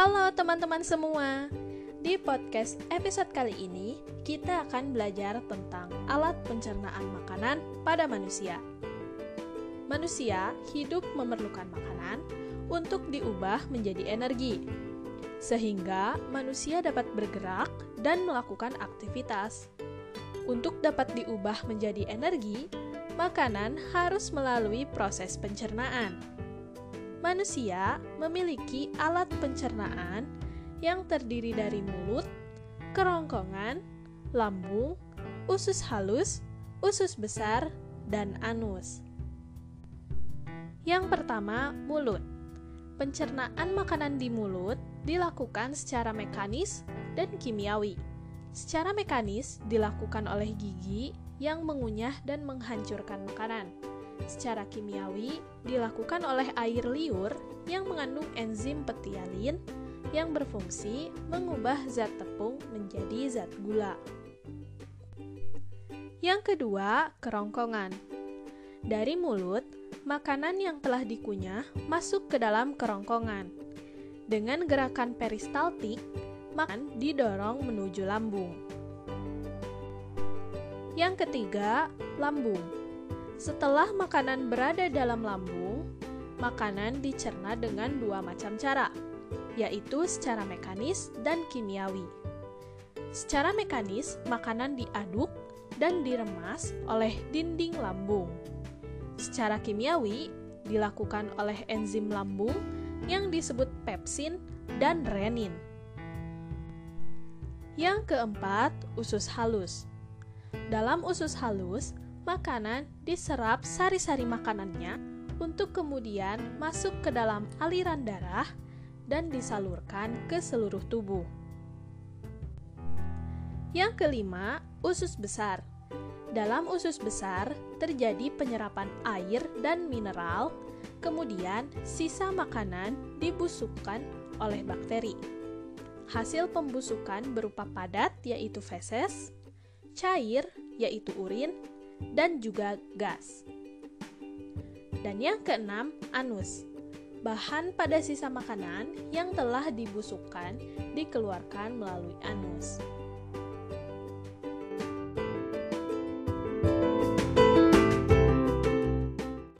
Halo teman-teman semua. Di podcast episode kali ini, kita akan belajar tentang alat pencernaan makanan pada manusia. Manusia hidup memerlukan makanan untuk diubah menjadi energi, sehingga manusia dapat bergerak dan melakukan aktivitas. Untuk dapat diubah menjadi energi, makanan harus melalui proses pencernaan manusia memiliki alat pencernaan yang terdiri dari mulut, kerongkongan, lambung, usus halus, usus besar, dan anus. Yang pertama, mulut. Pencernaan makanan di mulut dilakukan secara mekanis dan kimiawi. Secara mekanis dilakukan oleh gigi yang mengunyah dan menghancurkan makanan secara kimiawi dilakukan oleh air liur yang mengandung enzim petialin yang berfungsi mengubah zat tepung menjadi zat gula. Yang kedua, kerongkongan. Dari mulut, makanan yang telah dikunyah masuk ke dalam kerongkongan. Dengan gerakan peristaltik, makan didorong menuju lambung. Yang ketiga, lambung. Setelah makanan berada dalam lambung, makanan dicerna dengan dua macam cara, yaitu secara mekanis dan kimiawi. Secara mekanis, makanan diaduk dan diremas oleh dinding lambung. Secara kimiawi, dilakukan oleh enzim lambung yang disebut pepsin dan renin. Yang keempat, usus halus. Dalam usus halus, makanan diserap sari-sari makanannya untuk kemudian masuk ke dalam aliran darah dan disalurkan ke seluruh tubuh. Yang kelima, usus besar. Dalam usus besar terjadi penyerapan air dan mineral, kemudian sisa makanan dibusukkan oleh bakteri. Hasil pembusukan berupa padat yaitu feses, cair yaitu urin, dan juga gas. Dan yang keenam, anus. Bahan pada sisa makanan yang telah dibusukkan dikeluarkan melalui anus.